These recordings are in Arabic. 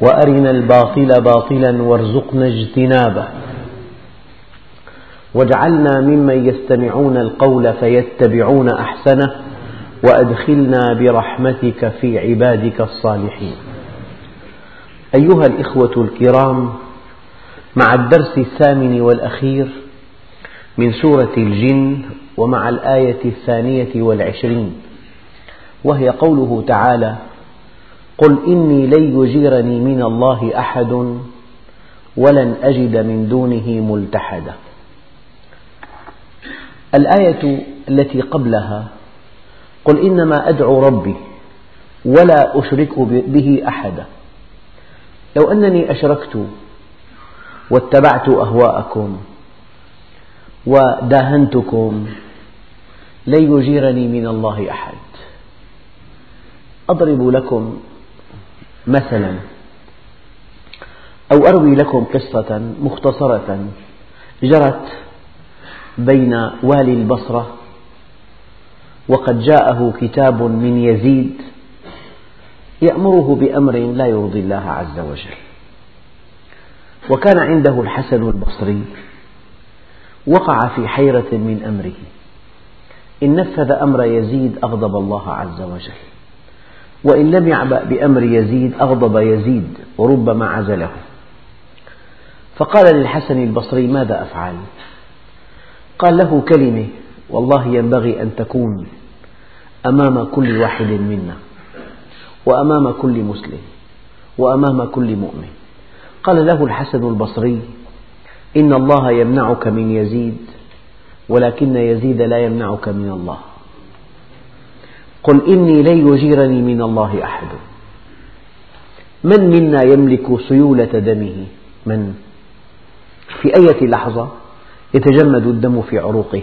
وأرنا الباطل باطلا وارزقنا اجتنابه. واجعلنا ممن يستمعون القول فيتبعون أحسنه وأدخلنا برحمتك في عبادك الصالحين. أيها الإخوة الكرام مع الدرس الثامن والأخير من سورة الجن ومع الآية الثانية والعشرين وهي قوله تعالى قل إني لن يجيرني من الله أحد ولن أجد من دونه ملتحدا. الآية التي قبلها قل إنما أدعو ربي ولا أشرك به أحدا. لو أنني أشركت واتبعت أهواءكم وداهنتكم لن يجيرني من الله أحد. أضرب لكم مثلا. أو أروي لكم قصة مختصرة جرت بين والي البصرة وقد جاءه كتاب من يزيد يأمره بأمر لا يرضي الله عز وجل. وكان عنده الحسن البصري وقع في حيرة من أمره. إن نفذ أمر يزيد أغضب الله عز وجل. وإن لم يعبأ بأمر يزيد أغضب يزيد وربما عزله. فقال للحسن البصري ماذا أفعل؟ قال له كلمة والله ينبغي أن تكون أمام كل واحد منا وأمام كل مسلم وأمام كل مؤمن. قال له الحسن البصري إن الله يمنعك من يزيد ولكن يزيد لا يمنعك من الله. قل إني لن يجيرني من الله أحد. من منا يملك سيولة دمه؟ من؟ في أية لحظة يتجمد الدم في عروقه؟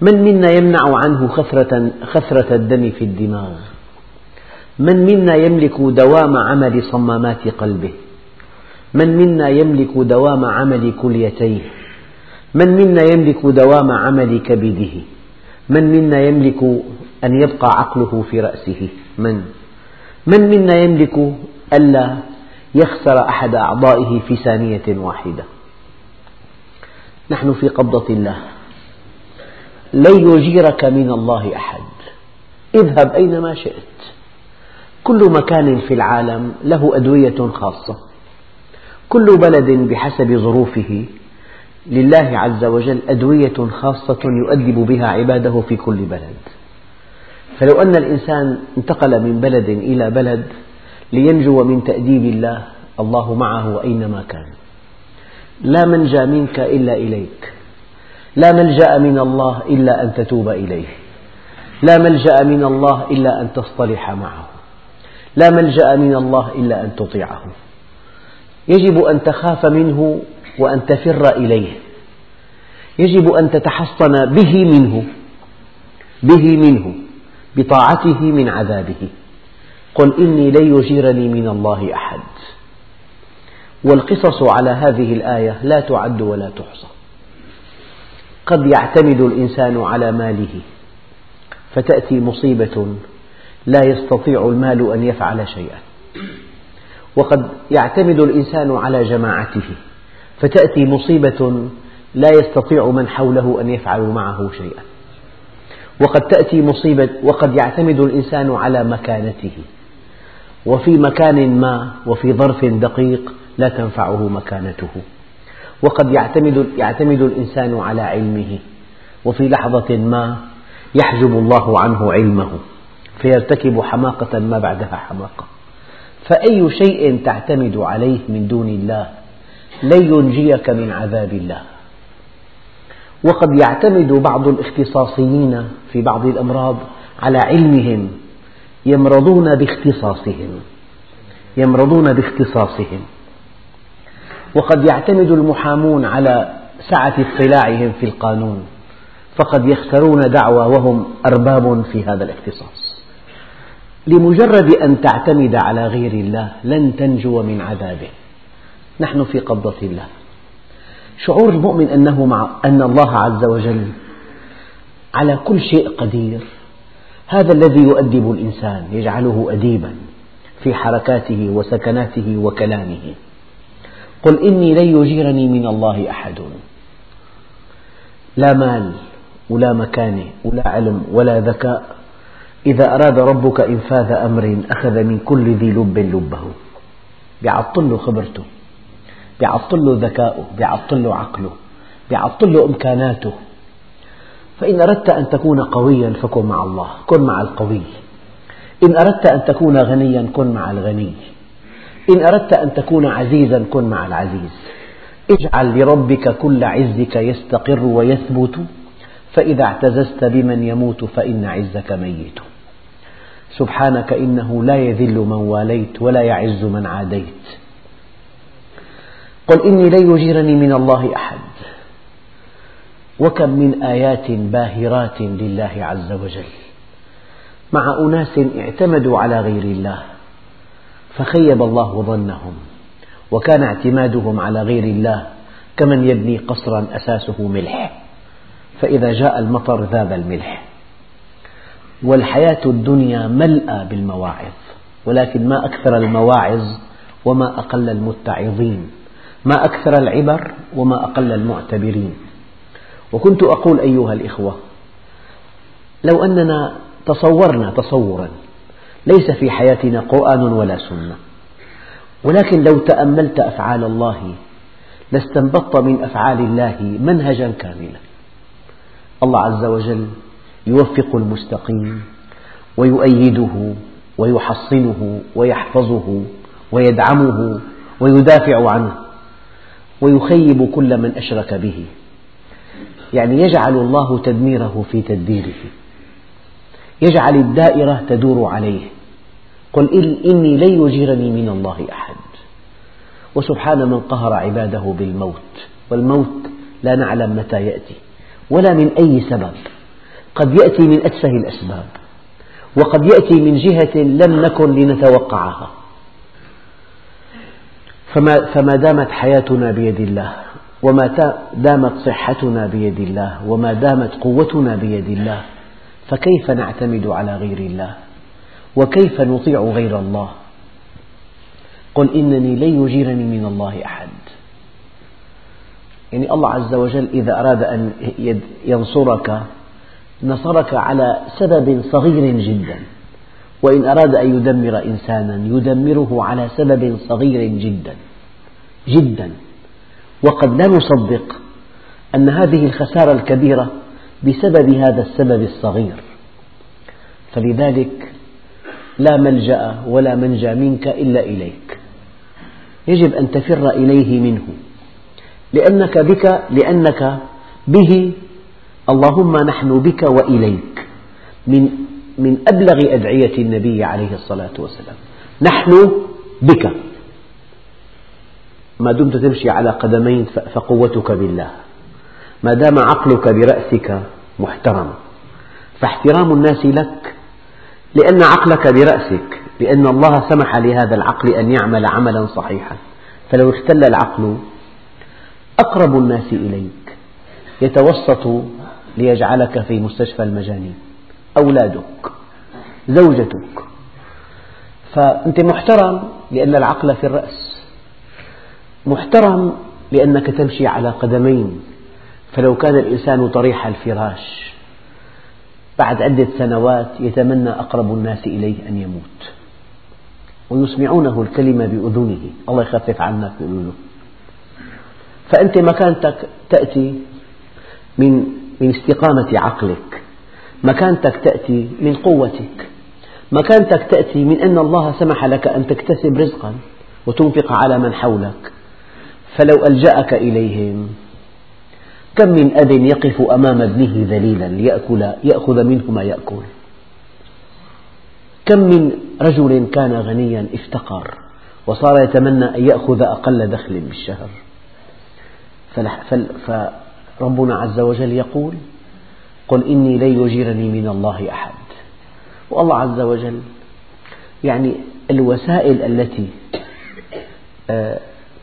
من منا يمنع عنه خثرة, خثرة الدم في الدماغ؟ من منا يملك دوام عمل صمامات قلبه؟ من منا يملك دوام عمل كليتيه؟ من منا يملك دوام عمل كبده؟ من منا يملك أن يبقى عقله في رأسه؟ من؟ من منا يملك ألا يخسر أحد أعضائه في ثانية واحدة؟ نحن في قبضة الله. لن يجيرك من الله أحد. اذهب أينما شئت. كل مكان في العالم له أدوية خاصة. كل بلد بحسب ظروفه لله عز وجل أدوية خاصة يؤدب بها عباده في كل بلد. فلو أن الإنسان انتقل من بلد إلى بلد لينجو من تأديب الله الله معه أينما كان. لا منجى منك إلا إليك. لا ملجأ من الله إلا أن تتوب إليه. لا ملجأ من الله إلا أن تصطلح معه. لا ملجأ من الله إلا أن تطيعه. يجب أن تخاف منه وأن تفر إليه. يجب أن تتحصن به منه به منه بطاعته من عذابه. قل إني لن يجيرني من الله أحد. والقصص على هذه الآية لا تعد ولا تحصى. قد يعتمد الإنسان على ماله فتأتي مصيبة لا يستطيع المال أن يفعل شيئا. وقد يعتمد الإنسان على جماعته. فتأتي مصيبة لا يستطيع من حوله أن يفعلوا معه شيئا. وقد تأتي مصيبة وقد يعتمد الإنسان على مكانته. وفي مكان ما وفي ظرف دقيق لا تنفعه مكانته. وقد يعتمد, يعتمد الإنسان على علمه. وفي لحظة ما يحجب الله عنه علمه فيرتكب حماقة ما بعدها حماقة. فأي شيء تعتمد عليه من دون الله لن ينجيك من عذاب الله. وقد يعتمد بعض الاختصاصيين في بعض الأمراض على علمهم يمرضون باختصاصهم يمرضون باختصاصهم. وقد يعتمد المحامون على سعة اطلاعهم في القانون فقد يخترون دعوى وهم أرباب في هذا الاختصاص. لمجرد أن تعتمد على غير الله لن تنجو من عذابه. نحن في قبضة الله. شعور المؤمن أنه مع أن الله عز وجل على كل شيء قدير. هذا الذي يؤدب الإنسان يجعله أديبا في حركاته وسكناته وكلامه. قل إني لن يجيرني من الله أحد. لا مال ولا مكانة ولا علم ولا ذكاء. إذا أراد ربك إنفاذ أمر أخذ من كل ذي لب لبه. بيعطل له خبرته. بيعطل له ذكاؤه بيعطل له عقله بيعطل له إمكاناته. فإن أردت أن تكون قويا فكن مع الله كن مع القوي. إن أردت أن تكون غنيا كن مع الغني. إن أردت أن تكون عزيزا كن مع العزيز. اجعل لربك كل عزك يستقر ويثبت فإذا اعتززت بمن يموت فإن عزك ميت. سبحانك إنه لا يذل من واليت ولا يعز من عاديت. قل إني لن يجيرني من الله أحد. وكم من آيات باهرات لله عز وجل. مع أناس اعتمدوا على غير الله فخيب الله ظنهم وكان اعتمادهم على غير الله كمن يبني قصرا أساسه ملح فإذا جاء المطر ذاب الملح. والحياة الدنيا ملأى بالمواعظ ولكن ما أكثر المواعظ وما أقل المتعظين. ما أكثر العبر وما أقل المعتبرين. وكنت أقول أيها الإخوة لو أننا تصورنا تصورا ليس في حياتنا قرآن ولا سنة. ولكن لو تأملت أفعال الله لاستنبطت من أفعال الله منهجا كاملا. الله عز وجل يوفق المستقيم ويؤيده ويحصنه ويحفظه ويدعمه ويدافع عنه. ويخيب كل من أشرك به. يعني يجعل الله تدميره في تدبيره. يجعل الدائرة تدور عليه. قل إني لن يجيرني من الله أحد. وسبحان من قهر عباده بالموت. والموت لا نعلم متى يأتي. ولا من أي سبب. قد يأتي من أتفه الأسباب. وقد يأتي من جهة لم نكن لنتوقعها. فما, فما دامت حياتنا بيد الله وما دامت صحتنا بيد الله وما دامت قوتنا بيد الله فكيف نعتمد على غير الله؟ وكيف نطيع غير الله؟ قل إنني لن يجيرني من الله أحد. يعني الله عز وجل إذا أراد أن ينصرك نصرك على سبب صغير جدا. وإن أراد أن يدمر إنسانا يدمره على سبب صغير جدا جدا. وقد لا نصدق أن هذه الخسارة الكبيرة بسبب هذا السبب الصغير. فلذلك لا ملجأ ولا منجى منك إلا إليك. يجب أن تفر إليه منه. لأنك بك لأنك به اللهم نحن بك وإليك. من من أبلغ أدعية النبي عليه الصلاة والسلام. نحن بك. ما دمت تمشي على قدمين فقوتك بالله. ما دام عقلك برأسك محترم. فاحترام الناس لك. لأن عقلك برأسك. لأن الله سمح لهذا العقل أن يعمل عملا صحيحا. فلو اختل العقل أقرب الناس إليك. يتوسط ليجعلك في مستشفى المجانين. أولادك زوجتك. فأنت محترم لأن العقل في الرأس. محترم لأنك تمشي على قدمين. فلو كان الإنسان طريح الفراش بعد عدة سنوات يتمنى أقرب الناس إليه أن يموت. ويسمعونه الكلمة بأذنه. الله يخفف عنا في أذنه. فأنت مكانتك تأتي من من استقامة عقلك. مكانتك تأتي من قوتك. مكانتك تأتي من أن الله سمح لك أن تكتسب رزقا وتنفق على من حولك. فلو ألجأك إليهم كم من أب يقف أمام ابنه ذليلا ليأكل يأخذ منه ما يأكل؟ كم من رجل كان غنيا افتقر وصار يتمنى أن يأخذ أقل دخل بالشهر؟ فربنا عز وجل يقول قل إني لن يجيرني من الله أحد. والله عز وجل يعني الوسائل التي آه،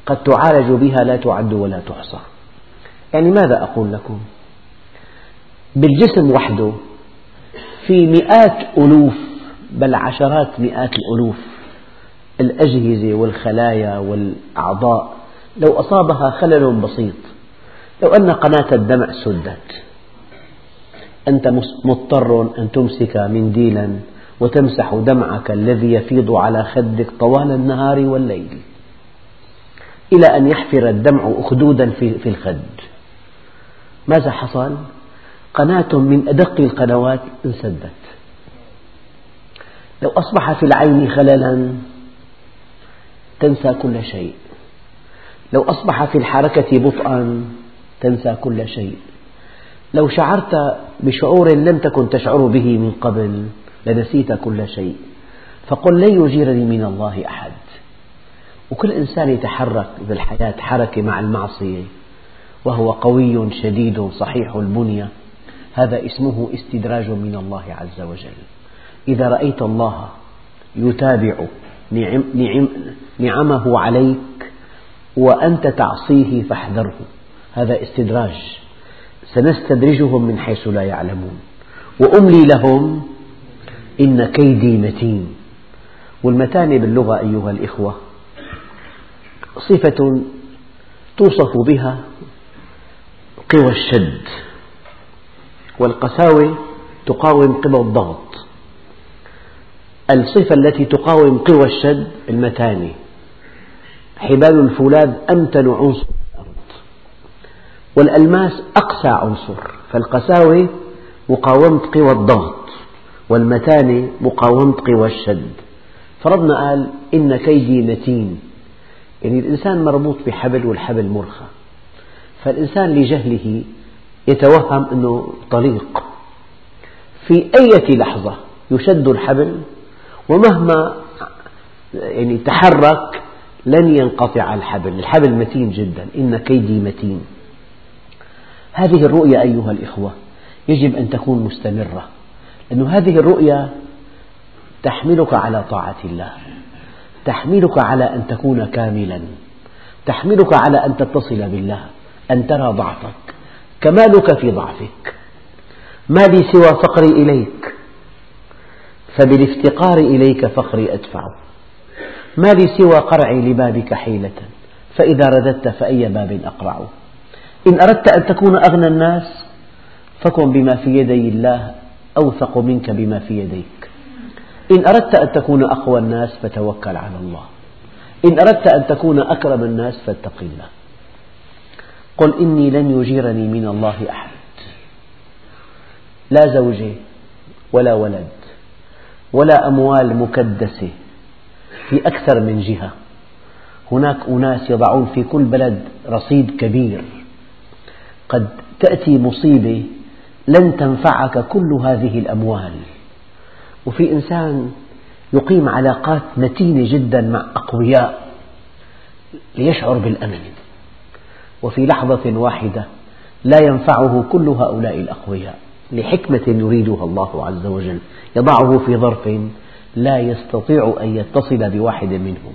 قد تعالج بها لا تعد ولا تحصى. يعني ماذا أقول لكم؟ بالجسم وحده في مئات ألوف بل عشرات مئات الألوف الأجهزة والخلايا والأعضاء لو أصابها خلل بسيط لو أن قناة الدمع سدت أنت مضطر أن تمسك منديلا وتمسح دمعك الذي يفيض على خدك طوال النهار والليل إلى أن يحفر الدمع أخدودا في الخد. ماذا حصل؟ قناة من أدق القنوات انسدت. لو أصبح في العين خللا تنسى كل شيء. لو أصبح في الحركة بطئا تنسى كل شيء. لو شعرت بشعور لم تكن تشعر به من قبل لنسيت كل شيء. فقل لن يجيرني من الله أحد. وكل إنسان يتحرك بالحياة حركة مع المعصية وهو قوي شديد صحيح البنية. هذا اسمه استدراج من الله عز وجل. إذا رأيت الله يتابع نعم نعم نعمه عليك وأنت تعصيه فاحذره. هذا استدراج. سنستدرجهم من حيث لا يعلمون. وأملي لهم إن كيدي متين. والمتانة باللغة أيها الإخوة صفة توصف بها قوى الشد. والقساوة تقاوم قوى الضغط. الصفة التي تقاوم قوى الشد المتانة حبال الفولاذ أمتن عنصر. والألماس أقسى عنصر فالقساوة مقاومة قوى الضغط والمتانة مقاومة قوى الشد. فربنا قال إن كيدي متين يعني الإنسان مربوط بحبل والحبل مرخى. فالإنسان لجهله يتوهم أنه طليق. في أي لحظة يشد الحبل ومهما يعني تحرك لن ينقطع الحبل. الحبل متين جدا إن كيدي متين. هذه الرؤية أيها الإخوة يجب أن تكون مستمرة لأن هذه الرؤية تحملك على طاعة الله تحملك على أن تكون كاملا تحملك على أن تتصل بالله أن ترى ضعفك كمالك في ضعفك. ما لي سوى فقري إليك فبالافتقار إليك فقري أدفع. ما لي سوى قرعي لبابك حيلة فإذا رددت فأي باب أقرع. إن أردت أن تكون أغنى الناس فكن بما في يدي الله أوثق منك بما في يديك. إن أردت أن تكون أقوى الناس فتوكل على الله. إن أردت أن تكون أكرم الناس فاتق الله. قل إني لن يجيرني من الله أحد. لا زوجة ولا ولد ولا أموال مكدسة في أكثر من جهة. هناك أناس يضعون في كل بلد رصيد كبير. قد تأتي مصيبة لن تنفعك كل هذه الأموال. وفي إنسان يقيم علاقات متينة جدا مع أقوياء ليشعر بالأمن. وفي لحظة واحدة لا ينفعه كل هؤلاء الأقوياء لحكمة يريدها الله عز وجل. يضعه في ظرف لا يستطيع أن يتصل بواحد منهم.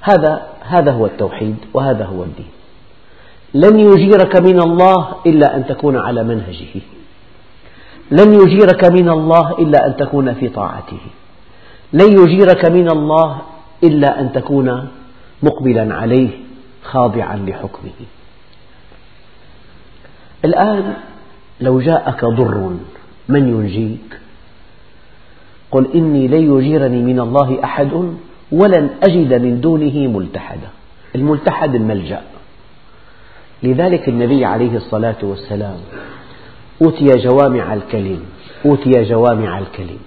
هذا هذا هو التوحيد وهذا هو الدين. لن يجيرك من الله إلا أن تكون على منهجه. لن يجيرك من الله إلا أن تكون في طاعته. لن يجيرك من الله إلا أن تكون مقبلا عليه خاضعا لحكمه. الآن لو جاءك ضر من ينجيك قل إني لن يجيرني من الله أحد ولن أجد من دونه ملتحدا الملتحد الملجأ. لذلك النبي عليه الصلاة والسلام أوتي جوامع الكلم أوتي جوامع الكلم.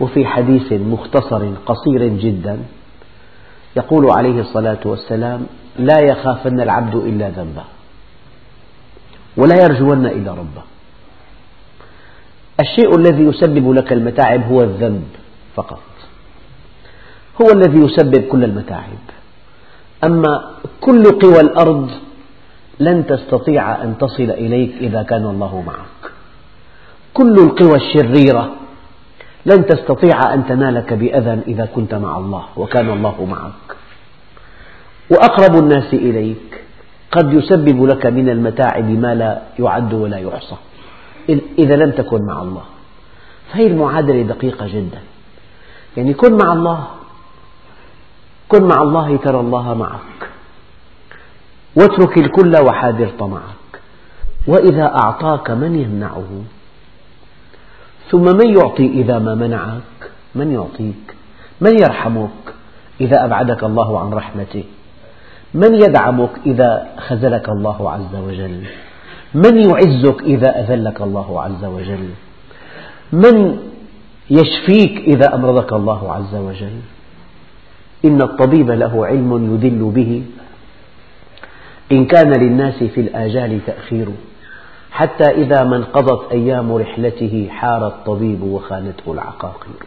وفي حديث مختصر قصير جدا يقول عليه الصلاة والسلام لا يخافن العبد إلا ذنبه ولا يرجون إلا ربه. الشيء الذي يسبب لك المتاعب هو الذنب فقط هو الذي يسبب كل المتاعب. أما كل قوى الأرض لن تستطيع أن تصل إليك إذا كان الله معك. كل القوى الشريرة لن تستطيع أن تنالك بأذى إذا كنت مع الله وكان الله معك. وأقرب الناس إليك قد يسبب لك من المتاعب ما لا يعد ولا يحصى إذا لم تكن مع الله. فهي المعادلة دقيقة جدا. يعني كن مع الله. كن مع الله ترى الله معك. واترك الكل وحاذر طمعك. وإذا أعطاك من يمنعه. ثم من يعطي إذا ما منعك؟ من يعطيك. من يرحمك إذا أبعدك الله عن رحمته؟ من يدعمك إذا خذلك الله عز وجل؟ من يعزك إذا أذلك الله عز وجل؟ من يشفيك إذا أمرضك الله عز وجل؟ إن الطبيب له علم يدل به. إن كان للناس في الآجال تأخير حتى إذا ما انقضت أيام رحلته حار الطبيب وخانته العقاقير.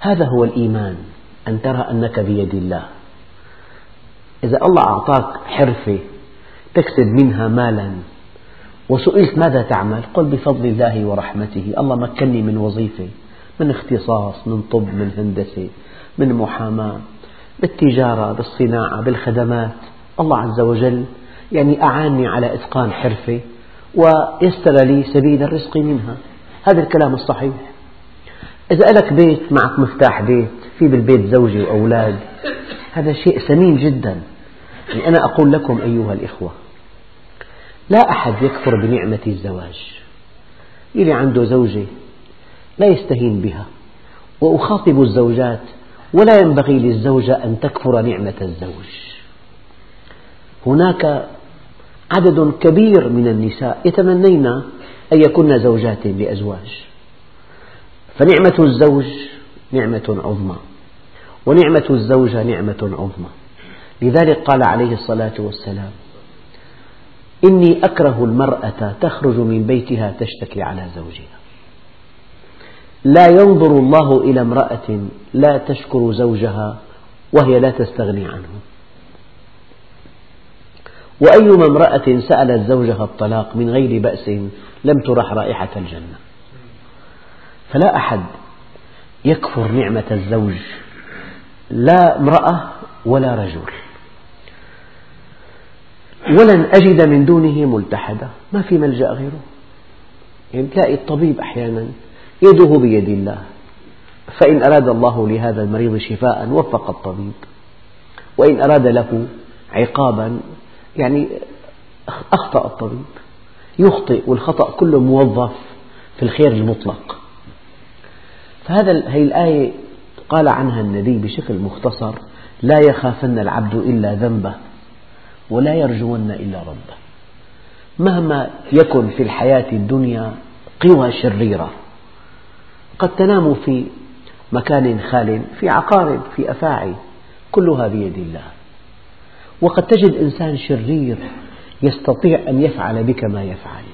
هذا هو الإيمان أن ترى أنك بيد الله. إذا الله أعطاك حرفة تكسب منها مالا وسئلت ماذا تعمل؟ قل بفضل الله ورحمته. الله مكنني من وظيفة من اختصاص من طب من هندسة من محاماة بالتجارة بالصناعة بالخدمات. الله عز وجل يعني أعانني على إتقان حرفة ويسر لي سبيل الرزق منها. هذا الكلام الصحيح. إذا لك بيت معك مفتاح بيت في بالبيت زوجة وأولاد هذا شيء ثمين جدا. يعني أنا أقول لكم أيها الإخوة لا أحد يكفر بنعمة الزواج. اللي عنده زوجة لا يستهين بها وأخاطب الزوجات ولا ينبغي للزوجة أن تكفر نعمة الزوج. هناك عدد كبير من النساء يتمنين أن يكن زوجات لأزواج. فنعمة الزوج نعمة عظمى ونعمة الزوجة نعمة عظمى. لذلك قال عليه الصلاة والسلام إني أكره المرأة تخرج من بيتها تشتكي على زوجها. لا ينظر الله إلى امرأة لا تشكر زوجها وهي لا تستغني عنه. وأيما امرأة سألت زوجها الطلاق من غير بأس لم ترح رائحة الجنة. فلا أحد يكفر نعمة الزوج لا امرأة ولا رجل. ولن أجد من دونه ملتحدا ما في ملجأ غيره. يعني تلاقي الطبيب أحيانا يده بيد الله فإن أراد الله لهذا المريض شفاء وفق الطبيب وإن أراد له عقابا يعني أخطأ الطبيب يخطئ والخطأ كله موظف في الخير المطلق. فهذا الآية قال عنها النبي بشكل مختصر لا يخافن العبد إلا ذنبه ولا يرجون إلا ربه. مهما يكن في الحياة الدنيا قوى شريرة قد تنام في مكان خال في عقارب في أفاعي كلها بيد الله. وقد تجد إنسان شرير يستطيع أن يفعل بك ما يفعل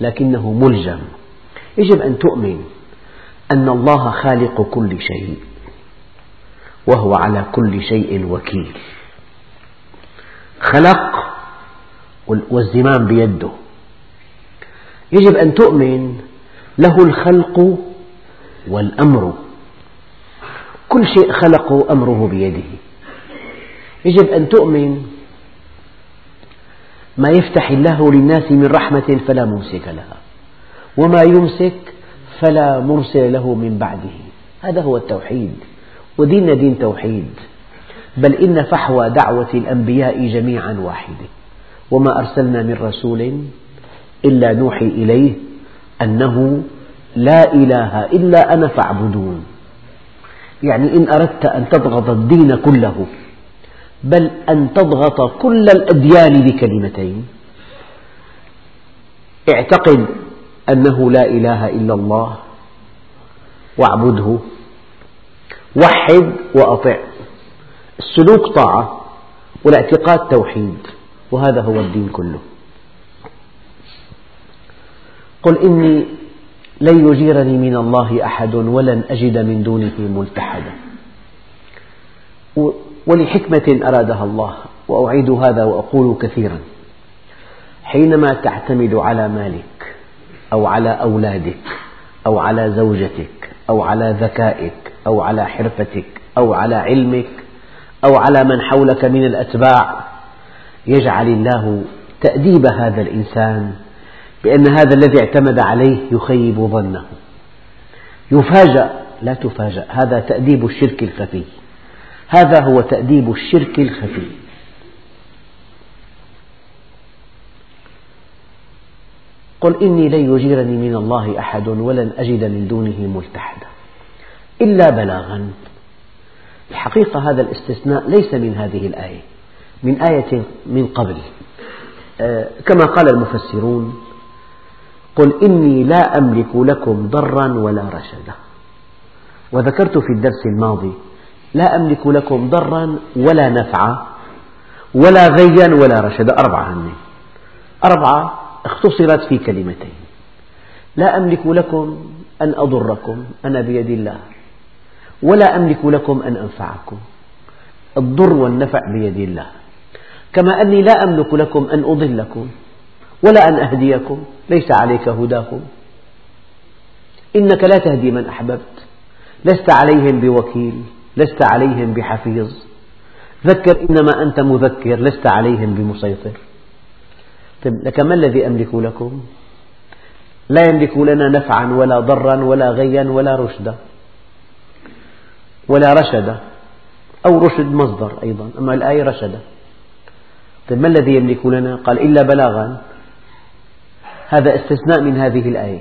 لكنه ملجم يجب أن تؤمن أن الله خالق كل شيء وهو على كل شيء وكيل. خلق والزمام بيده. يجب أن تؤمن له الخلق والأمر. كل شيء خلقه أمره بيده. يجب أن تؤمن. ما يفتح الله للناس من رحمة فلا ممسك لها وما يمسك فلا مرسل له من بعده. هذا هو التوحيد وديننا دين توحيد. بل إن فحوى دعوة الأنبياء جميعا واحدة. وما أرسلنا من رسول إلا نوحي إليه أنه لا إله إلا أنا فاعبدون. يعني إن أردت أن تضغط الدين كله بل أن تضغط كل الأديان بكلمتين. اعتقد أنه لا إله إلا الله واعبده وحد وأطع. السلوك طاعة والاعتقاد توحيد وهذا هو الدين كله. قل إني لن يجيرني من الله أحد ولن أجد من دونه ملتحدا. ولحكمة أرادها الله وأعيد هذا وأقول كثيرا. حينما تعتمد على مالك أو على أولادك أو على زوجتك أو على ذكائك أو على حرفتك أو على علمك أو على من حولك من الأتباع يجعل الله تأديب هذا الإنسان بأن هذا الذي اعتمد عليه يخيب ظنه. يفاجأ لا تفاجأ هذا تأديب الشرك الخفي. هذا هو تأديب الشرك الخفي. قل إني لن يجيرني من الله أحد ولن أجد من دونه ملتحدا إلا بلاغا. الحقيقة هذا الاستثناء ليس من هذه الآية من آية من قبل. آه، كما قال المفسرون قل إني لا أملك لكم ضرا ولا رشدا. وذكرت في الدرس الماضي لا أملك لكم ضرا ولا نفعا ولا غيا ولا رشدا. أربعة هن أربعة اختصرت في كلمتين. لا أملك لكم أن أضركم أنا بيد الله. ولا أملك لكم أن أنفعكم. الضر والنفع بيد الله. كما أني لا أملك لكم أن أضلكم ولا أن أهديكم. ليس عليك هداهم إنك لا تهدي من أحببت. لست عليهم بوكيل. لست عليهم بحفيظ. ذكر إنما أنت مذكر لست عليهم بمسيطر. طيب لك ما الذي أملك لكم؟ لا يملك لنا نفعا ولا ضرا ولا غيا ولا رشدا ولا رشدا أو رشد مصدر أيضا. أما الآية رشدا. طيب ما الذي يملك لنا؟ قال إلا بلاغا. هذا استثناء من هذه الآية.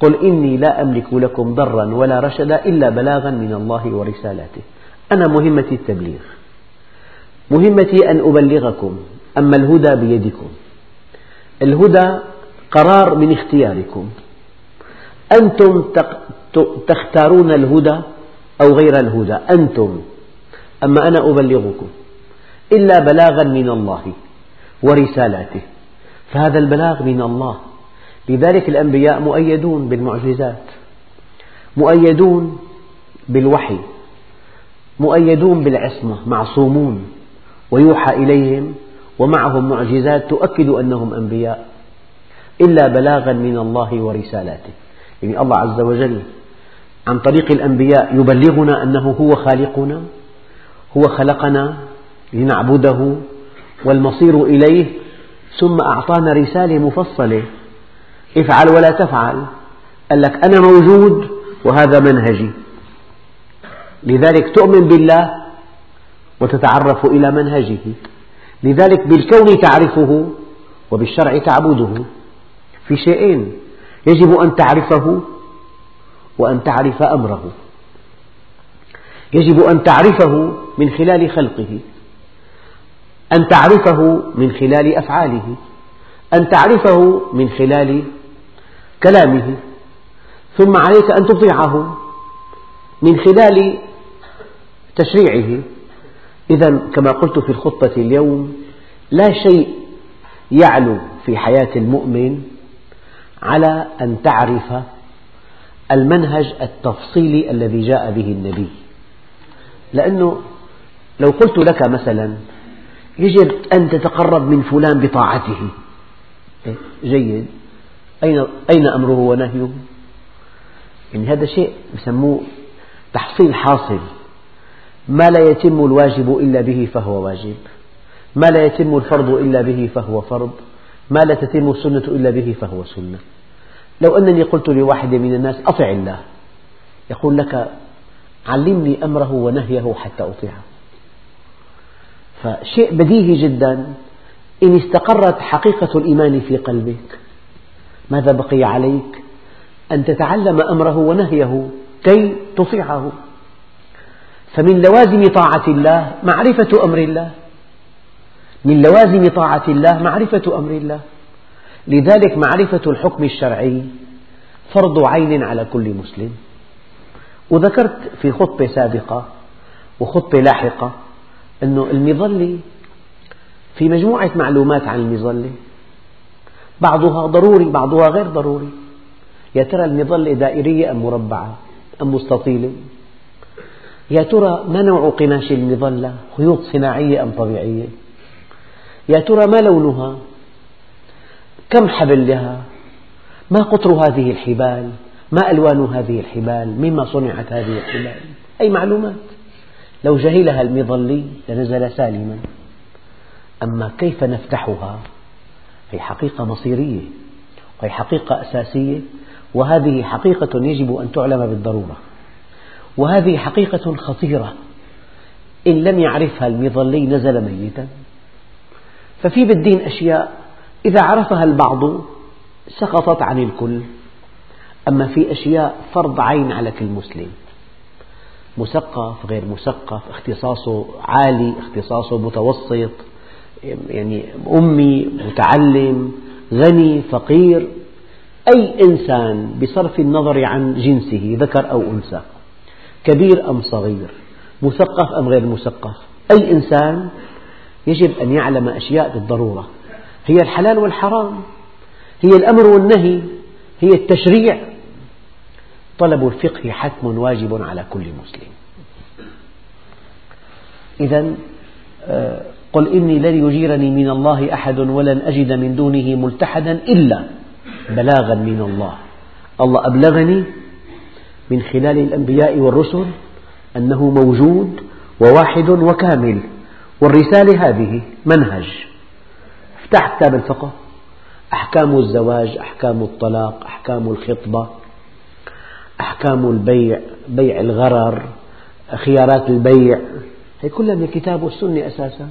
قل إني لا أملك لكم ضرا ولا رشدا إلا بلاغا من الله ورسالاته. أنا مهمتي التبليغ. مهمتي أن أبلغكم. أما الهدى بيدكم. الهدى قرار من اختياركم. أنتم تختارون الهدى أو غير الهدى؟ أنتم. أما أنا أبلغكم. إلا بلاغا من الله ورسالاته. فهذا البلاغ من الله. لذلك الأنبياء مؤيدون بالمعجزات مؤيدون بالوحي مؤيدون بالعصمة معصومون ويوحى إليهم ومعهم معجزات تؤكد أنهم أنبياء إلا بلاغا من الله ورسالاته. يعني الله عز وجل عن طريق الأنبياء يبلغنا أنه هو خالقنا هو خلقنا لنعبده والمصير إليه ثم أعطانا رسالة مفصلة افعل ولا تفعل. قال لك أنا موجود وهذا منهجي. لذلك تؤمن بالله وتتعرف إلى منهجه. لذلك بالكون تعرفه وبالشرع تعبده. في شيئين. يجب أن تعرفه وأن تعرف أمره. يجب أن تعرفه من خلال خلقه. أن تعرفه من خلال أفعاله. أن تعرفه من خلال كلامه. ثم عليك أن تطيعه من خلال تشريعه. إذا كما قلت في الخطبة اليوم لا شيء يعلو في حياة المؤمن على أن تعرف المنهج التفصيلي الذي جاء به النبي. لأنه لو قلت لك مثلا يجب أن تتقرب من فلان بطاعته. إيه، جيد. أين, أين أمره ونهيه؟ يعني هذا شيء يسموه تحصيل حاصل. ما لا يتم الواجب إلا به فهو واجب. ما لا يتم الفرض إلا به فهو فرض. ما لا تتم السنة إلا به فهو سنة. لو أنني قلت لواحد من الناس أطع الله يقول لك علمني أمره ونهيه حتى أطيعه. فشيء بديهي جدا إن استقرت حقيقة الإيمان في قلبك ماذا بقي عليك؟ أن تتعلم أمره ونهيه كي تطيعه فمن لوازم طاعة الله معرفة أمر الله. من لوازم طاعة الله معرفة أمر الله. لذلك معرفة الحكم الشرعي فرض عين على كل مسلم. وذكرت في خطبة سابقة وخطبة لاحقة أن المظلة في مجموعة معلومات عن المظلة بعضها ضروري بعضها غير ضروري. يا ترى المظلة دائرية أم مربعة؟ أم مستطيلة يا ترى ما نوع قماش المظلة؟ خيوط صناعية أم طبيعية؟ يا ترى ما لونها؟ كم حبل لها؟ ما قطر هذه الحبال؟ ما ألوان هذه الحبال؟ مما صنعت هذه الحبال؟ أي معلومات؟ لو جهلها المظلي لنزل سالما. أما كيف نفتحها؟ هي حقيقة مصيرية وهي حقيقة أساسية وهذه حقيقة يجب أن تعلم بالضرورة وهذه حقيقة خطيرة إن لم يعرفها المظلي نزل ميتا. ففي بالدين أشياء إذا عرفها البعض سقطت عن الكل أما في أشياء فرض عين على كل مسلم مثقف غير مثقف اختصاصه عالي اختصاصه متوسط. يعني أمي متعلم غني فقير أي إنسان بصرف النظر عن جنسه ذكر أو أنثى كبير أم صغير مثقف أم غير مثقف أي إنسان يجب أن يعلم أشياء بالضرورة هي الحلال والحرام هي الأمر والنهي هي التشريع. طلب الفقه حتم واجب على كل مسلم. إذا آه، قل إني لن يجيرني من الله أحد ولن أجد من دونه ملتحدا إلا بلاغا من الله. الله أبلغني من خلال الأنبياء والرسل أنه موجود وواحد وكامل والرسالة هذه منهج. افتح كتاب الفقه أحكام الزواج أحكام الطلاق أحكام الخطبة أحكام البيع بيع الغرر خيارات البيع. هي كلها من الكتاب والسنة أساسا.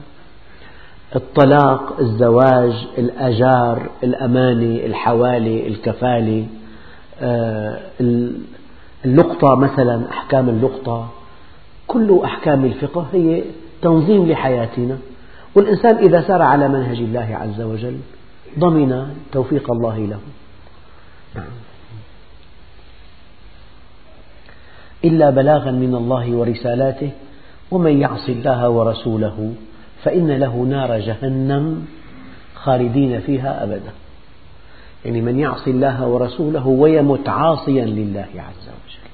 الطلاق الزواج الأجار الأمانة الحوالي الكفالة آه، اللقطة مثلا أحكام اللقطة كل أحكام الفقه هي تنظيم لحياتنا. والإنسان إذا سار على منهج الله عز وجل ضمن توفيق الله له. نعم. إلا بلاغا من الله ورسالاته ومن يعص الله ورسوله. فإن له نار جهنم خالدين فيها أبدا. يعني من يعصي الله ورسوله ويمت عاصيا لله عز وجل.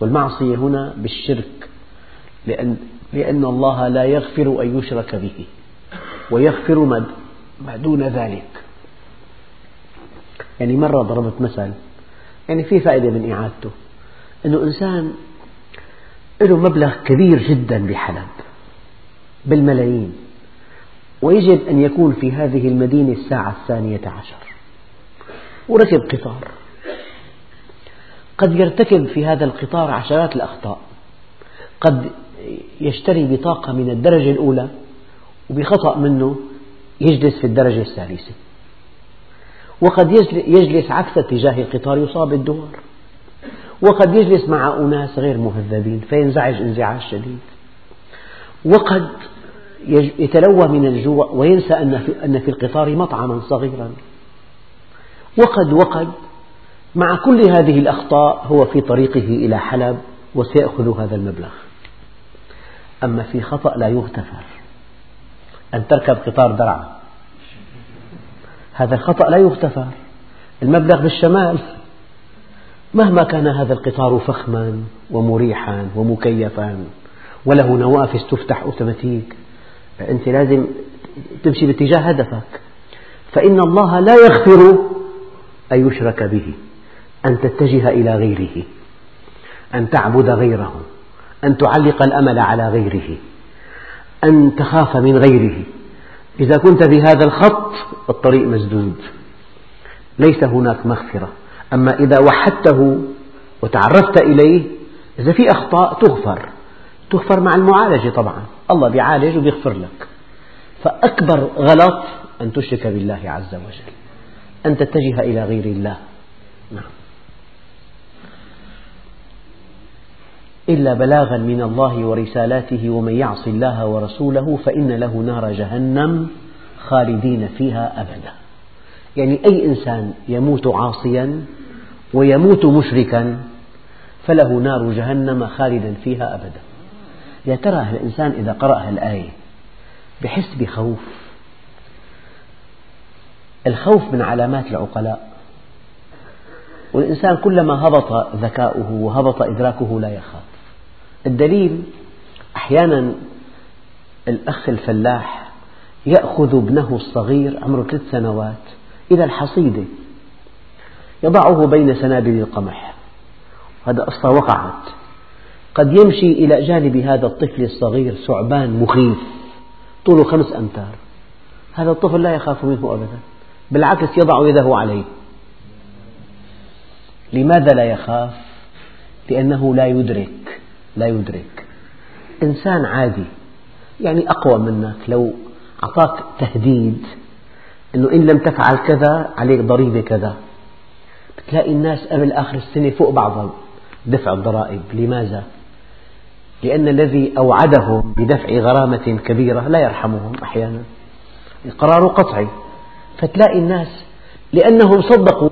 والمعصية هنا بالشرك لأن, لأن الله لا يغفر أن يشرك به ويغفر ما دون ذلك. يعني مرة ضربت مثل يعني في فائدة من إعادته أنه إنسان له مبلغ كبير جدا بحلب. بالملايين. ويجب أن يكون في هذه المدينة الساعة الثانية عشر. وركب قطار. قد يرتكب في هذا القطار عشرات الأخطاء. قد يشتري بطاقة من الدرجة الأولى وبخطأ منه يجلس في الدرجة الثالثة. وقد يجلس عكس اتجاه القطار يصاب بالدوار. وقد يجلس مع أناس غير مهذبين فينزعج انزعاج شديد. وقد يتلوى من الجوع وينسى أن في القطار مطعما صغيرا. وقد وقد مع كل هذه الأخطاء هو في طريقه إلى حلب وسيأخذ هذا المبلغ. أما في خطأ لا يغتفر. أن تركب قطار درعا. هذا الخطأ لا يغتفر. المبلغ بالشمال. مهما كان هذا القطار فخما ومريحا ومكيفا وله نوافذ تفتح أوتوماتيك أنت لازم تمشي باتجاه هدفك. فإن الله لا يغفر أن يشرك به أن تتجه إلى غيره أن تعبد غيره أن تعلق الأمل على غيره أن تخاف من غيره. إذا كنت بهذا الخط الطريق مسدود. ليس هناك مغفرة. أما إذا وحدته وتعرفت إليه إذا في أخطاء تغفر. تغفر مع المعالجة طبعا. الله بيعالج وبيغفر لك. فأكبر غلط أن تشرك بالله عز وجل. أن تتجه إلى غير الله. نعم. إلا بلاغا من الله ورسالاته ومن يعص الله ورسوله فإن له نار جهنم خالدين فيها أبدا. يعني أي إنسان يموت عاصيا ويموت مشركا فله نار جهنم خالدا فيها أبدا. يا ترى الإنسان إذا قرأ الآية بحس بخوف؟ الخوف من علامات العقلاء. والإنسان كلما هبط ذكاؤه وهبط إدراكه لا يخاف. الدليل أحيانا الأخ الفلاح يأخذ ابنه الصغير عمره ثلاث سنوات إلى الحصيدة يضعه بين سنابل القمح. هذا قصة وقعت. قد يمشي إلى جانب هذا الطفل الصغير ثعبان مخيف طوله خمس أمتار. هذا الطفل لا يخاف منه أبدا بالعكس يضع يده عليه. لماذا لا يخاف؟ لأنه لا يدرك لا يدرك. إنسان عادي يعني أقوى منك. لو أعطاك تهديد أنه إن لم تفعل كذا عليك ضريبة كذا. بتلاقي الناس قبل آخر السنة فوق بعضها دفع الضرائب. لماذا؟ لأن الذي أوعدهم بدفع غرامة كبيرة لا يرحمهم أحيانا. قرار قطعي. فتلاقي الناس لأنهم صدقوا.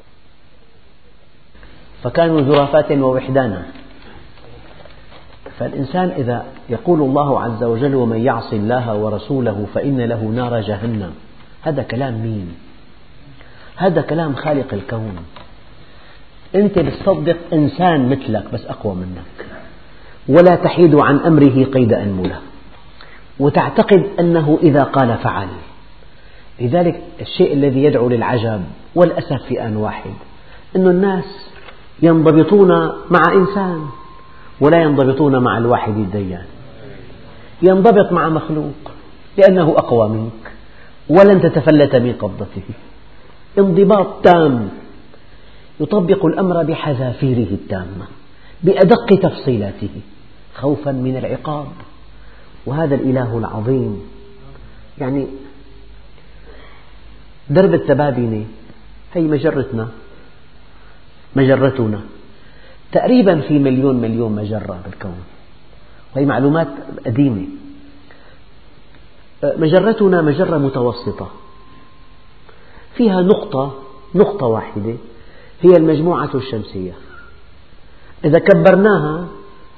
فكانوا زرافات ووحدانا. فالإنسان إذا يقول الله عز وجل ومن يعص الله ورسوله فإن له نار جهنم. هذا كلام مين؟ هذا كلام خالق الكون. أنت بتصدق إنسان مثلك بس أقوى منك. ولا تحيد عن أمره قيد أنملة وتعتقد أنه إذا قال فعل. لذلك الشيء الذي يدعو للعجب والأسف في آن واحد أن الناس ينضبطون مع إنسان ولا ينضبطون مع الواحد الديان. ينضبط مع مخلوق لأنه أقوى منك ولن تتفلت من قبضته انضباط تام يطبق الأمر بحذافيره التامة بأدق تفصيلاته. خوفا من العقاب. وهذا الإله العظيم. يعني درب التبابنة هي مجرتنا مجرتنا. تقريبا في مليون مليون مجرة بالكون. وهي معلومات قديمة. مجرتنا مجرة متوسطة. فيها نقطة نقطة واحدة هي المجموعة الشمسية. إذا كبرناها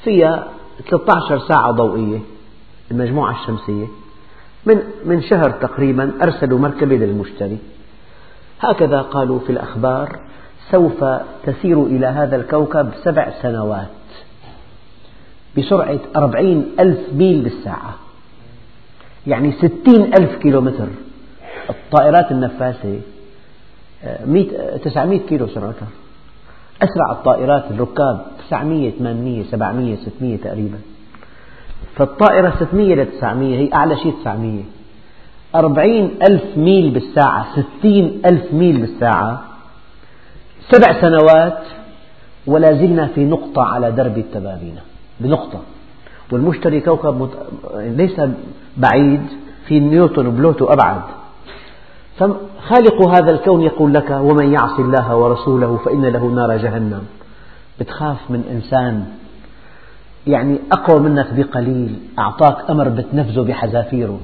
فيها 13 ساعة ضوئية المجموعة الشمسية. من من شهر تقريبا أرسلوا مركبة للمشتري. هكذا قالوا في الأخبار سوف تسير إلى هذا الكوكب سبع سنوات. بسرعة أربعين ألف ميل بالساعة. يعني ستين ألف كيلومتر. الطائرات النفاثة تسعمئة كيلو سرعتها. أسرع الطائرات الركاب 900 800 700 600 تقريبا. فالطائرة 600 ل 900 هي أعلى شيء 900 أربعين ألف ميل بالساعة ستين ألف ميل بالساعة. سبع سنوات ولا زلنا في نقطة على درب التبابين بنقطة. والمشتري كوكب ليس بعيد في نبتون وبلوتو أبعد. فخالق هذا الكون يقول لك ومن يعص الله ورسوله فإن له نار جهنم. بتخاف من إنسان يعني أقوى منك بقليل أعطاك أمر بتنفذه بحذافيره.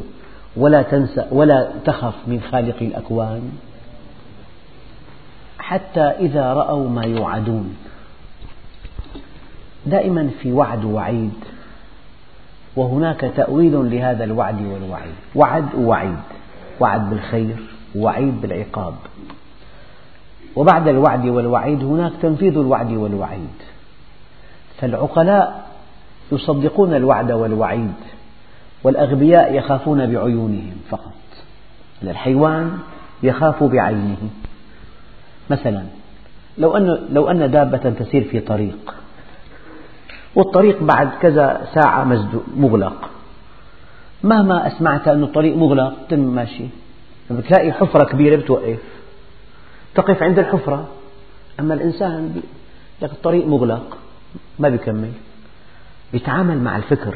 ولا تنسى ولا تخف من خالق الأكوان. حتى إذا رأوا ما يوعدون. دائما في وعد ووعيد وهناك تأويل لهذا الوعد والوعيد. وعد ووعيد. وعد بالخير. ووعيد بالعقاب. وبعد الوعد والوعيد هناك تنفيذ الوعد والوعيد. فالعقلاء يصدقون الوعد والوعيد والأغبياء يخافون بعيونهم فقط. الحيوان يخاف بعينه. مثلا لو أن, لو أن دابة تسير في طريق والطريق بعد كذا ساعة مغلق. مهما أسمعت أن الطريق مغلق تم ماشي. بتلاقي حفرة كبيرة بتوقف. تقف عند الحفرة. أما الإنسان الطريق مغلق ما بيكمل. بيتعامل مع الفكر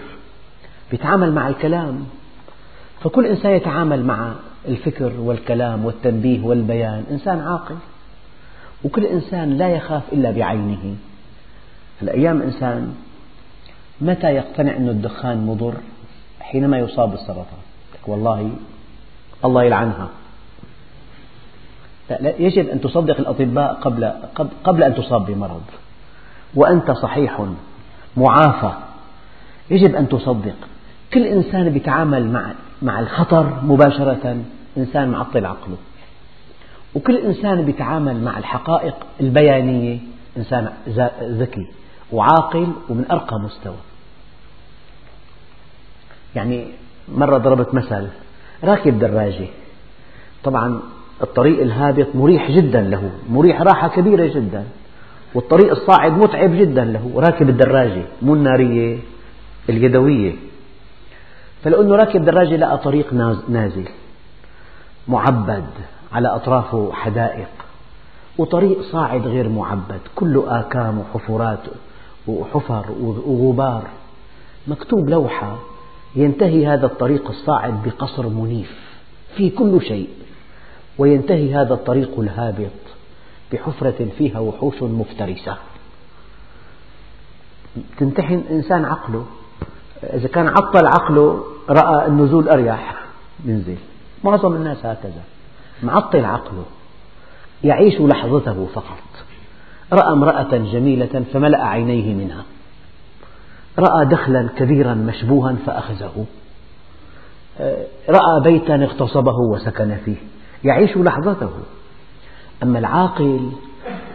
بيتعامل مع الكلام. فكل إنسان يتعامل مع الفكر والكلام والتنبيه والبيان. إنسان عاقل. وكل إنسان لا يخاف إلا بعينه. الأيام إنسان متى يقتنع أن الدخان مضر؟ حينما يصاب بالسرطان. والله الله يلعنها. لا يجب أن تصدق الأطباء قبل, قبل أن تصاب بمرض. وأنت صحيح معافى. يجب أن تصدق. كل إنسان يتعامل مع مع الخطر مباشرة إنسان معطل عقله. وكل إنسان يتعامل مع الحقائق البيانية إنسان ذكي وعاقل ومن أرقى مستوى. يعني مرة ضربت مثل. راكب دراجة. طبعا الطريق الهابط مريح جدا له مريح راحة كبيرة جدا والطريق الصاعد متعب جدا له راكب الدراجة مو النارية اليدوية. فلأنه راكب دراجة لقى طريق نازل معبد على أطرافه حدائق وطريق صاعد غير معبد كله آكام وحفرات وحفر وغبار مكتوب لوحة ينتهي هذا الطريق الصاعد بقصر منيف فيه كل شيء وينتهي هذا الطريق الهابط بحفرة فيها وحوش مفترسة. تمتحن إنسان عقله إذا كان عطل عقله رأى النزول أريح ينزل. معظم الناس هكذا. معطل عقله يعيش لحظته فقط. رأى امرأة جميلة فملأ عينيه منها. رأى دخلا كبيرا مشبوها فأخذه. رأى بيتا اغتصبه وسكن فيه. يعيش لحظته. أما العاقل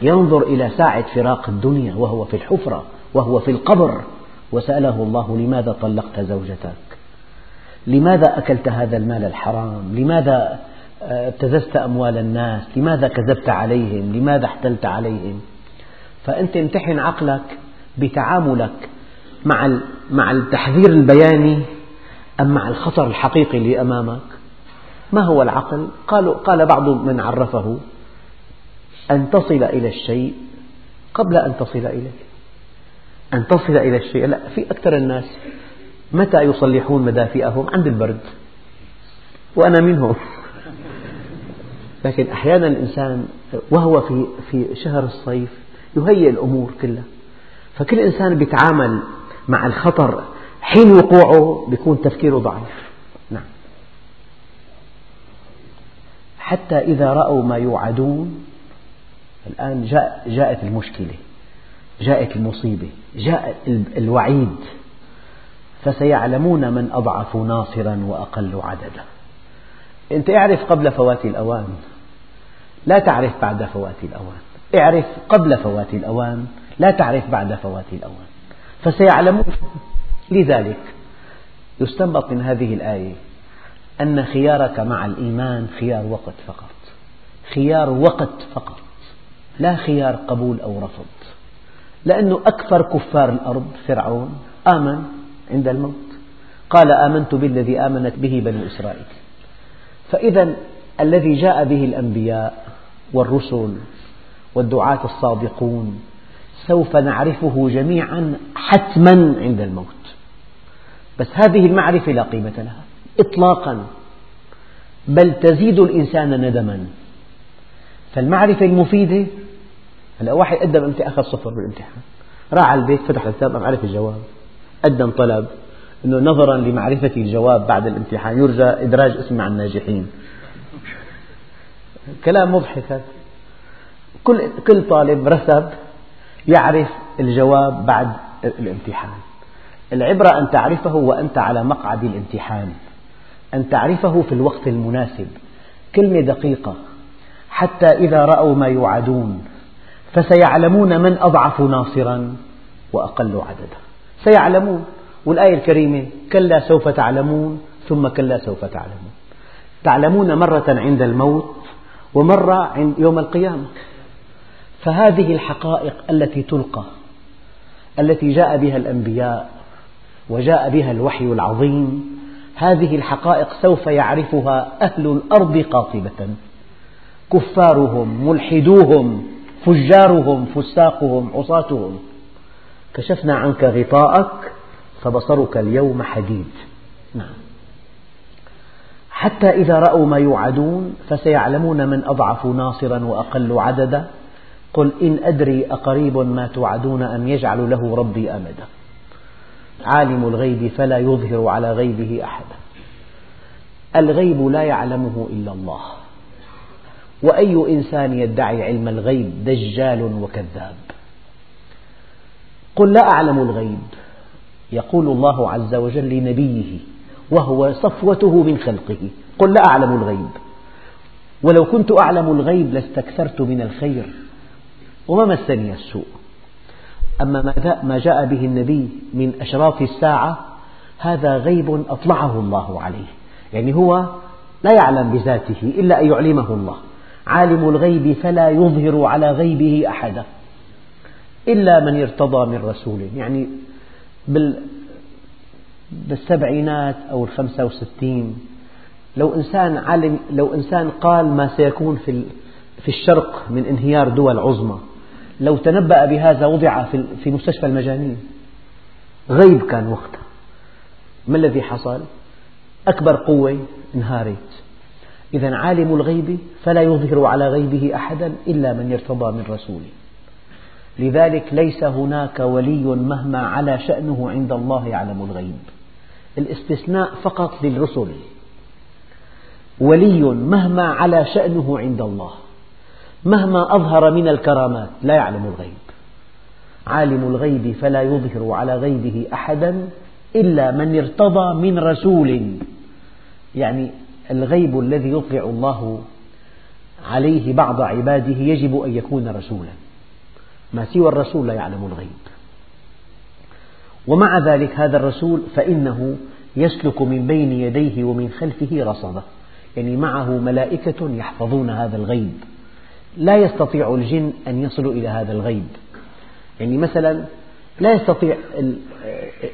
ينظر إلى ساعة فراق الدنيا وهو في الحفرة وهو في القبر. وسأله الله لماذا طلقت زوجتك؟ لماذا أكلت هذا المال الحرام؟ لماذا آه، ابتززت أموال الناس؟ لماذا كذبت عليهم؟ لماذا احتلت عليهم؟ فأنت امتحن عقلك بتعاملك مع مع التحذير البياني أم مع الخطر الحقيقي اللي أمامك؟ ما هو العقل؟ قالوا قال بعض من عرفه أن تصل إلى الشيء قبل أن تصل إليه. أن تصل إلى الشيء. لا في أكثر الناس متى يصلحون مدافئهم؟ عند البرد. وأنا منهم. لكن أحيانا الإنسان وهو في في شهر الصيف يهيئ الأمور كلها. فكل إنسان يتعامل مع الخطر حين وقوعه بيكون تفكيره ضعيف. نعم. حتى إذا رأوا ما يوعدون الآن جاء جاءت المشكلة جاءت المصيبة جاء الوعيد فسيعلمون من أضعف ناصرا وأقل عددا. أنت اعرف قبل فوات الأوان. لا تعرف بعد فوات الأوان. اعرف قبل فوات الأوان. لا تعرف بعد فوات الأوان. فسيعلمون. لذلك يستنبط من هذه الآية أن خيارك مع الإيمان خيار وقت فقط. خيار وقت فقط. لا خيار قبول أو رفض. لأنه أكثر كفار الأرض فرعون آمن عند الموت. قال آمنت بالذي آمنت به بنو إسرائيل. فإذا الذي جاء به الأنبياء والرسل والدعاة الصادقون سوف نعرفه جميعا حتما عند الموت. بس هذه المعرفة لا قيمة لها إطلاقا. بل تزيد الإنسان ندما. فالمعرفة المفيدة هلا واحد قدم أمتحان أخذ صفر بالامتحان. راح على البيت فتح الكتاب قام عرف الجواب. قدم طلب أنه نظرا لمعرفة الجواب بعد الامتحان. يرجى إدراج اسمي مع الناجحين. كلام مضحك كل كل طالب رسب يعرف الجواب بعد الامتحان. العبرة أن تعرفه وأنت على مقعد الامتحان. أن تعرفه في الوقت المناسب. كلمة دقيقة. حتى إذا رأوا ما يوعدون. فسيعلمون من أضعف ناصرا وأقل عددا. سيعلمون. والآية الكريمة كلا سوف تعلمون ثم كلا سوف تعلمون. تعلمون مرة عند الموت ومرة يوم القيامة. فهذه الحقائق التي تلقى التي جاء بها الأنبياء وجاء بها الوحي العظيم هذه الحقائق سوف يعرفها أهل الأرض قاطبة. كفارهم ملحدوهم فجارهم فساقهم عصاتهم. كشفنا عنك غطاءك فبصرك اليوم حديد. نعم. حتى إذا رأوا ما يوعدون فسيعلمون من أضعف ناصرا وأقل عددا. قل إن أدري أقريب ما توعدون أم يجعل له ربي أمدا. عالم الغيب فلا يظهر على غيبه أحدا. الغيب لا يعلمه إلا الله. وأي إنسان يدعي علم الغيب دجال وكذاب. قل لا أعلم الغيب. يقول الله عز وجل لنبيه وهو صفوته من خلقه. قل لا أعلم الغيب. ولو كنت أعلم الغيب لاستكثرت من الخير. وما مسني السوء. أما ما جاء به النبي من أشراط الساعة هذا غيب أطلعه الله عليه. يعني هو لا يعلم بذاته إلا أن يعلمه الله. عالم الغيب فلا يظهر على غيبه أحدا. إلا من ارتضى من رسول. يعني بالسبعينات أو الخمسة وستين لو إنسان علم لو إنسان قال ما سيكون في في الشرق من انهيار دول عظمى لو تنبأ بهذا وضع في مستشفى المجانين. غيب كان وقتها. ما الذي حصل؟ أكبر قوة انهارت. إذا عالم الغيب فلا يظهر على غيبه أحدا إلا من ارتضى من رسول. لذلك ليس هناك ولي مهما على شأنه عند الله يعلم الغيب. الاستثناء فقط للرسل. ولي مهما على شأنه عند الله. مهما أظهر من الكرامات لا يعلم الغيب. عالم الغيب فلا يظهر على غيبه أحدا إلا من ارتضى من رسول. يعني الغيب الذي يطلع الله عليه بعض عباده يجب أن يكون رسولا. ما سوى الرسول لا يعلم الغيب. ومع ذلك هذا الرسول فإنه يسلك من بين يديه ومن خلفه رصدا يعني معه ملائكة يحفظون هذا الغيب. لا يستطيع الجن أن يصلوا إلى هذا الغيب. يعني مثلا لا يستطيع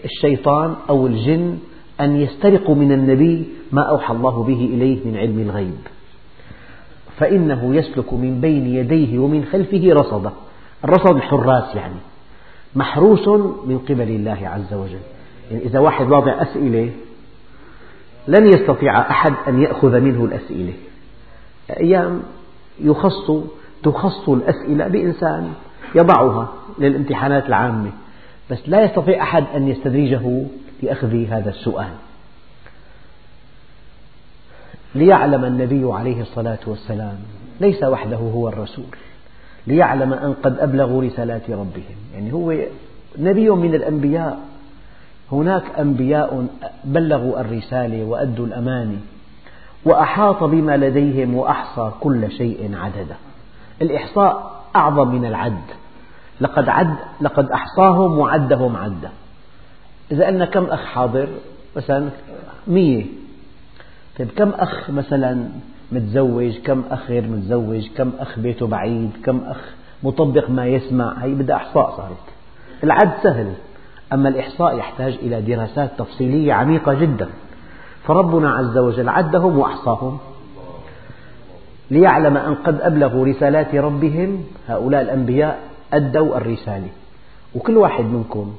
الشيطان أو الجن أن يسترقوا من النبي ما أوحى الله به إليه من علم الغيب. فإنه يسلك من بين يديه ومن خلفه رصدا الرصد الحراس يعني. محروس من قبل الله عز وجل. يعني إذا واحد واضع أسئلة لن يستطيع أحد أن يأخذ منه الأسئلة. أيام يخص تخص الأسئلة بإنسان يضعها للامتحانات العامة. بس لا يستطيع أحد أن يستدرجه لأخذ هذا السؤال. ليعلم النبي عليه الصلاة والسلام ليس وحده هو الرسول. ليعلم أن قد أبلغوا رسالات ربهم. يعني هو نبي من الأنبياء. هناك أنبياء بلغوا الرسالة وأدوا الأمانة. وأحاط بما لديهم وأحصى كل شيء عددا الإحصاء أعظم من العد. لقد, عد لقد أحصاهم وعدهم عدا إذا قلنا كم أخ حاضر؟ مثلا مية. طيب كم أخ مثلا متزوج؟ كم أخ غير متزوج؟ كم أخ بيته بعيد؟ كم أخ مطبق ما يسمع؟ هي بدها إحصاء صارت. العد سهل أما الإحصاء يحتاج إلى دراسات تفصيلية عميقة جدا. فربنا عز وجل عدهم وأحصاهم ليعلم أن قد أبلغوا رسالات ربهم هؤلاء الأنبياء أدوا الرسالة. وكل واحد منكم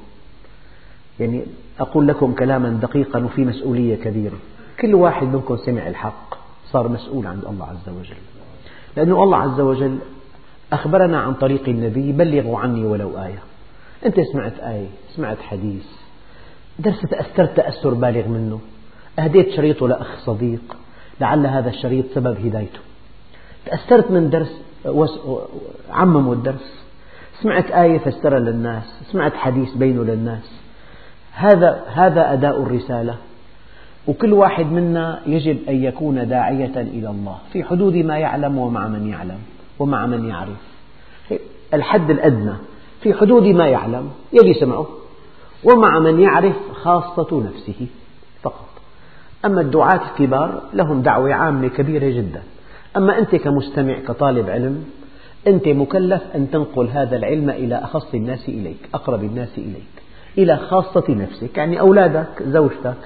يعني أقول لكم كلاما دقيقا وفي مسؤولية كبيرة كل واحد منكم سمع الحق صار مسؤول عند الله عز وجل. لأن الله عز وجل أخبرنا عن طريق النبي بلغوا عني ولو آية. أنت سمعت آية سمعت حديث درس تأثرت تأثر بالغ منه. أهديت شريطه لأخ صديق لعل هذا الشريط سبب هدايته. تأثرت من درس عمموا الدرس. سمعت آية فسرها للناس سمعت حديث بينه للناس. هذا هذا أداء الرسالة. وكل واحد منا يجب أن يكون داعية إلى الله في حدود ما يعلم ومع من يعلم ومع من يعرف. الحد الأدنى في حدود ما يعلم يلي سمعه ومع من يعرف خاصة نفسه. أما الدعاة الكبار لهم دعوة عامة كبيرة جدا. أما أنت كمستمع كطالب علم أنت مكلف أن تنقل هذا العلم إلى أخص الناس إليك أقرب الناس إليك إلى خاصة نفسك. يعني أولادك زوجتك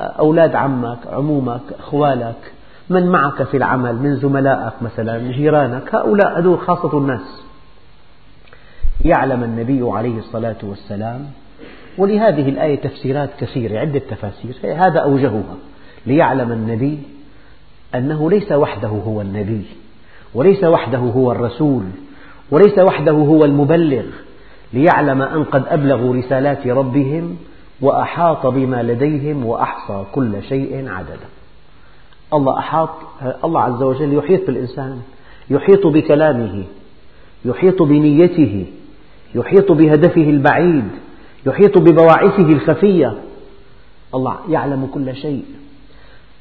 أولاد عمك عمومك أخوالك من معك في العمل من زملائك مثلا جيرانك هؤلاء هذول خاصة الناس. يعلم النبي عليه الصلاة والسلام ولهذه الآية تفسيرات كثيرة عدة تفاسير. هذا أوجهها ليعلم النبي أنه ليس وحده هو النبي وليس وحده هو الرسول وليس وحده هو المبلغ ليعلم أن قد أبلغوا رسالات ربهم وأحاط بما لديهم وأحصى كل شيء عددا. الله أحاط الله عز وجل يحيط بالإنسان يحيط بكلامه يحيط بنيته يحيط بهدفه البعيد. يحيط ببواعثه الخفية. الله يعلم كل شيء.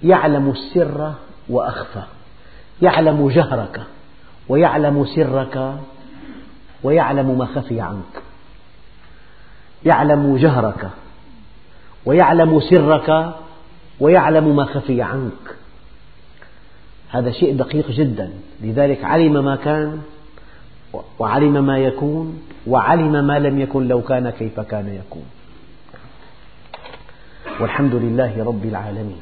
يعلم السر وأخفى. يعلم جهرك ويعلم سرك ويعلم ما خفي عنك. يعلم جهرك ويعلم سرك ويعلم ما خفي عنك. هذا شيء دقيق جدا. لذلك علم ما كان وعلم ما يكون وعلم ما لم يكن لو كان كيف كان يكون. والحمد لله رب العالمين.